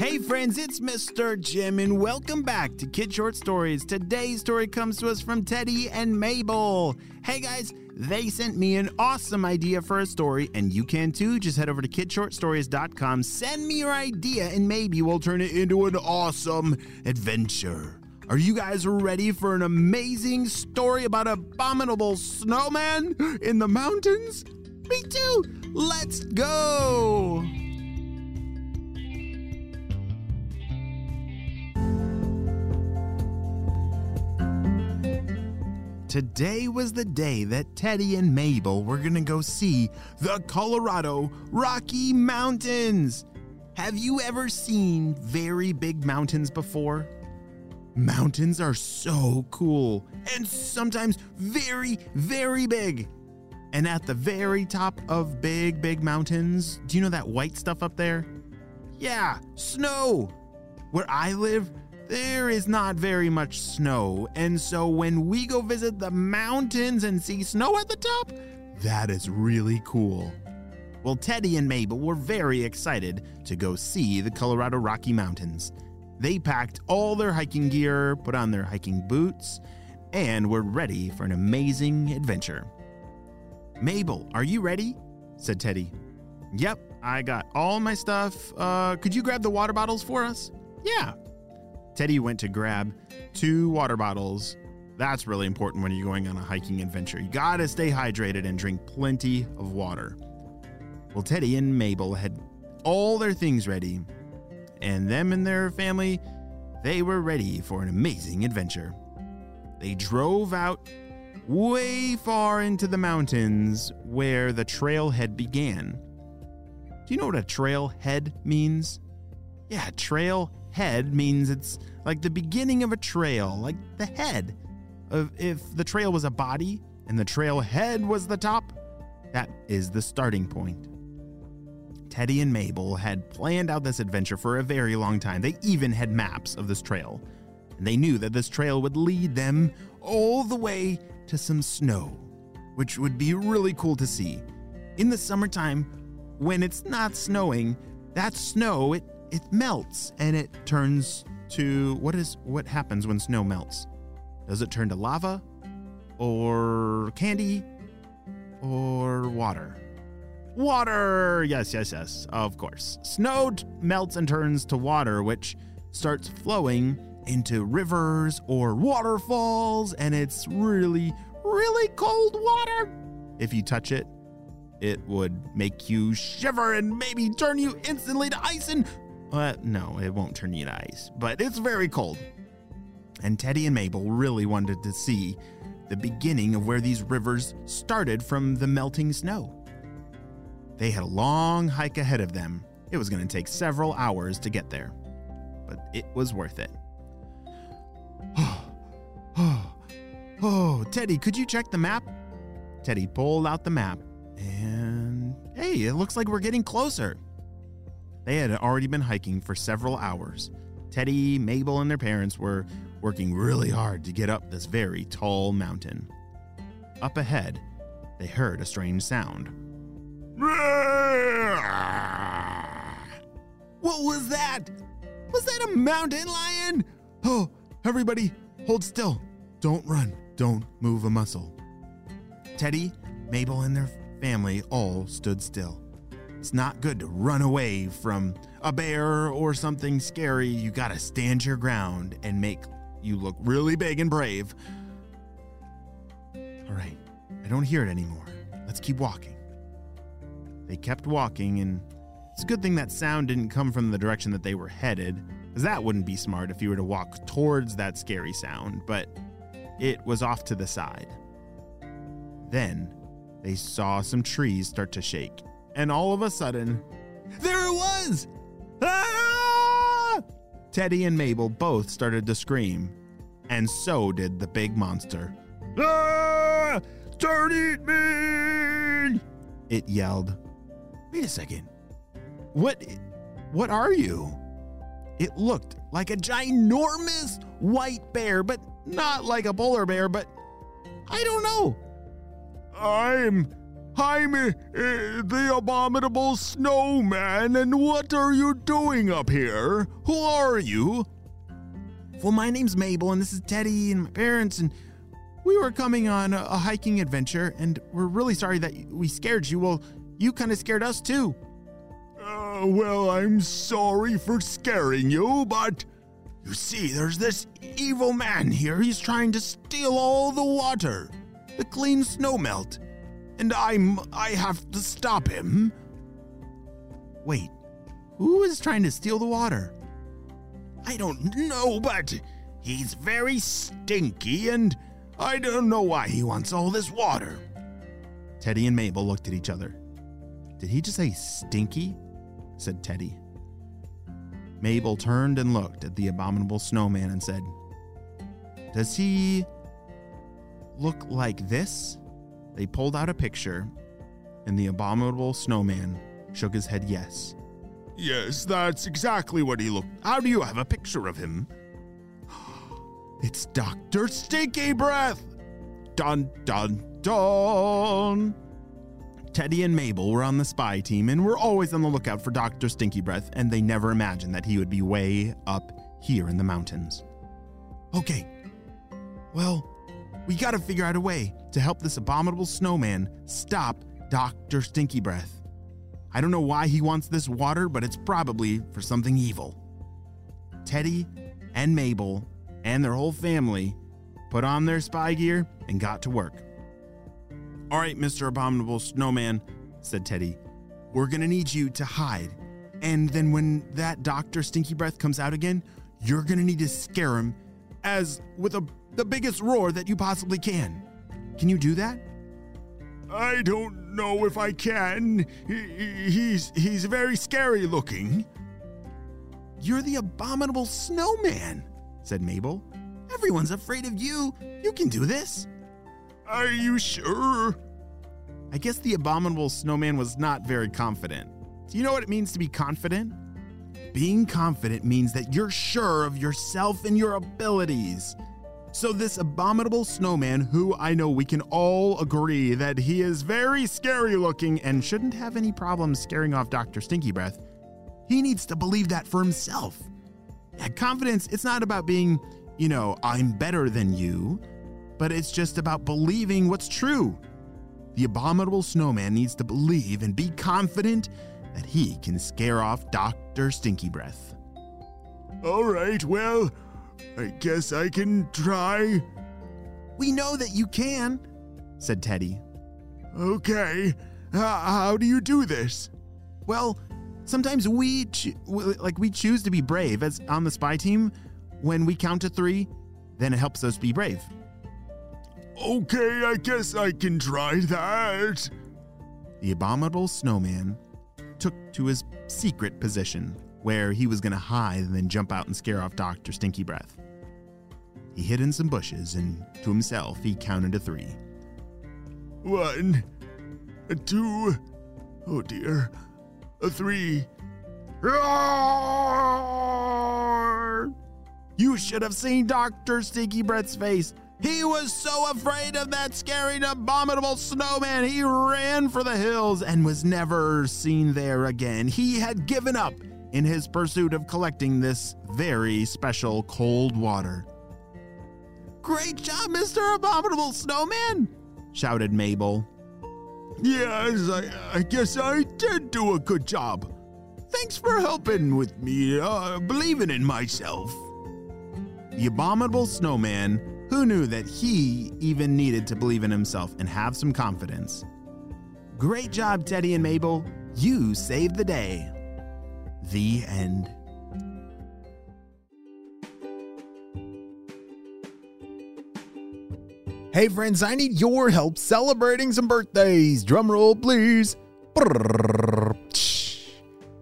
Hey friends, it's Mr. Jim, and welcome back to Kid Short Stories. Today's story comes to us from Teddy and Mabel. Hey guys, they sent me an awesome idea for a story, and you can too. Just head over to kidshortstories.com, send me your idea, and maybe we'll turn it into an awesome adventure. Are you guys ready for an amazing story about abominable snowman in the mountains? Me too! Let's go! Today was the day that Teddy and Mabel were gonna go see the Colorado Rocky Mountains. Have you ever seen very big mountains before? Mountains are so cool and sometimes very, very big. And at the very top of big, big mountains, do you know that white stuff up there? Yeah, snow. Where I live, there is not very much snow, and so when we go visit the mountains and see snow at the top, that is really cool. Well, Teddy and Mabel were very excited to go see the Colorado Rocky Mountains. They packed all their hiking gear, put on their hiking boots, and were ready for an amazing adventure. Mabel, are you ready? said Teddy. Yep, I got all my stuff. Uh, could you grab the water bottles for us? Yeah, Teddy went to grab two water bottles. That's really important when you're going on a hiking adventure. You gotta stay hydrated and drink plenty of water. Well, Teddy and Mabel had all their things ready, and them and their family, they were ready for an amazing adventure. They drove out way far into the mountains where the trailhead began. Do you know what a trailhead means? Yeah, trail head means it's like the beginning of a trail, like the head. If the trail was a body and the trail head was the top, that is the starting point. Teddy and Mabel had planned out this adventure for a very long time. They even had maps of this trail. And they knew that this trail would lead them all the way to some snow, which would be really cool to see. In the summertime, when it's not snowing, that snow it it melts and it turns to what is what happens when snow melts? Does it turn to lava or candy or water? Water! Yes, yes, yes, of course. Snow t- melts and turns to water, which starts flowing into rivers or waterfalls, and it's really, really cold water. If you touch it, it would make you shiver and maybe turn you instantly to ice and uh, no, it won't turn you to ice, but it's very cold. And Teddy and Mabel really wanted to see the beginning of where these rivers started from the melting snow. They had a long hike ahead of them. It was going to take several hours to get there, but it was worth it. Oh, Teddy, could you check the map? Teddy pulled out the map, and hey, it looks like we're getting closer. They had already been hiking for several hours. Teddy, Mabel, and their parents were working really hard to get up this very tall mountain. Up ahead, they heard a strange sound. What was that? Was that a mountain lion? Oh, everybody, hold still. Don't run. Don't move a muscle. Teddy, Mabel, and their family all stood still. It's not good to run away from a bear or something scary. You gotta stand your ground and make you look really big and brave. All right, I don't hear it anymore. Let's keep walking. They kept walking, and it's a good thing that sound didn't come from the direction that they were headed, because that wouldn't be smart if you were to walk towards that scary sound, but it was off to the side. Then they saw some trees start to shake and all of a sudden, there it was! Ah! Teddy and Mabel both started to scream, and so did the big monster. Ah! Don't eat me! It yelled. Wait a second. What what are you? It looked like a ginormous white bear, but not like a polar bear, but I don't know. I'm I'm uh, the abominable snowman, and what are you doing up here? Who are you? Well, my name's Mabel, and this is Teddy and my parents, and we were coming on a, a hiking adventure, and we're really sorry that we scared you. Well, you kind of scared us too. Uh, well, I'm sorry for scaring you, but you see, there's this evil man here. He's trying to steal all the water, the clean snow melt, and I'm I have to stop him. Wait, who is trying to steal the water? I don't know, but he's very stinky, and I don't know why he wants all this water. Teddy and Mabel looked at each other. Did he just say stinky? said Teddy. Mabel turned and looked at the abominable snowman and said, Does he look like this? They pulled out a picture, and the abominable snowman shook his head yes. Yes, that's exactly what he looked. How do you have a picture of him? It's Dr. Stinkybreath! Dun dun dun! Teddy and Mabel were on the spy team and were always on the lookout for Dr. Stinkybreath, and they never imagined that he would be way up here in the mountains. Okay, well, we gotta figure out a way to help this abominable snowman stop Dr. Stinkybreath. I don't know why he wants this water, but it's probably for something evil. Teddy and Mabel and their whole family put on their spy gear and got to work. All right, Mr. Abominable Snowman, said Teddy, we're gonna need you to hide. And then when that Dr. Stinkybreath comes out again, you're gonna need to scare him as with a, the biggest roar that you possibly can. Can you do that? I don't know if I can. He, he's he's very scary looking. You're the abominable snowman, said Mabel. Everyone's afraid of you. You can do this. Are you sure? I guess the abominable snowman was not very confident. Do you know what it means to be confident? Being confident means that you're sure of yourself and your abilities. So, this abominable snowman, who I know we can all agree that he is very scary looking and shouldn't have any problems scaring off Dr. Stinkybreath, he needs to believe that for himself. Yeah, confidence, it's not about being, you know, I'm better than you, but it's just about believing what's true. The abominable snowman needs to believe and be confident that he can scare off Dr. Stinkybreath. All right, well, I guess I can try. We know that you can, said Teddy. Okay, how do you do this? Well, sometimes we cho- like we choose to be brave as on the spy team. When we count to three, then it helps us be brave. Okay, I guess I can try that. The abominable snowman took to his secret position where he was going to hide and then jump out and scare off Dr. Stinkybreath. He hid in some bushes and to himself he counted to three. One, a two, oh dear, a three. Roar! You should have seen Dr. Stinkybreath's face. He was so afraid of that scary, abominable snowman, he ran for the hills and was never seen there again. He had given up in his pursuit of collecting this very special cold water. Great job, Mr. Abominable Snowman! shouted Mabel. Yes, I, I guess I did do a good job. Thanks for helping with me, uh, believing in myself. The abominable snowman, who knew that he even needed to believe in himself and have some confidence. Great job, Teddy and Mabel. You saved the day. The end. Hey friends, I need your help celebrating some birthdays. Drum roll, please.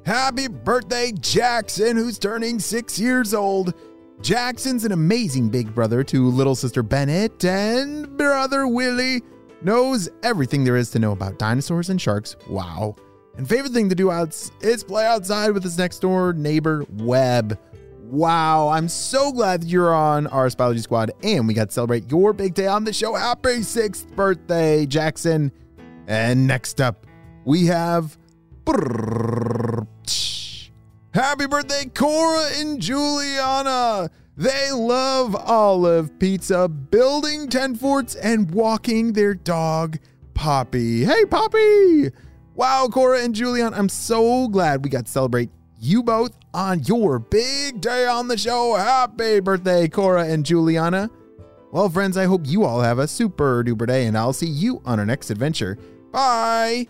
Happy birthday, Jackson, who's turning six years old. Jackson's an amazing big brother to little sister Bennett, and brother Willie knows everything there is to know about dinosaurs and sharks. Wow. And favorite thing to do out is play outside with his next door neighbor, Webb. Wow, I'm so glad that you're on our Biology Squad and we got to celebrate your big day on the show. Happy sixth birthday, Jackson. And next up, we have Happy birthday, Cora and Juliana. They love olive pizza, building 10 forts, and walking their dog, Poppy. Hey, Poppy! Wow, Cora and Julian, I'm so glad we got to celebrate you both on your big day on the show. Happy birthday, Cora and Juliana. Well, friends, I hope you all have a super duper day, and I'll see you on our next adventure. Bye!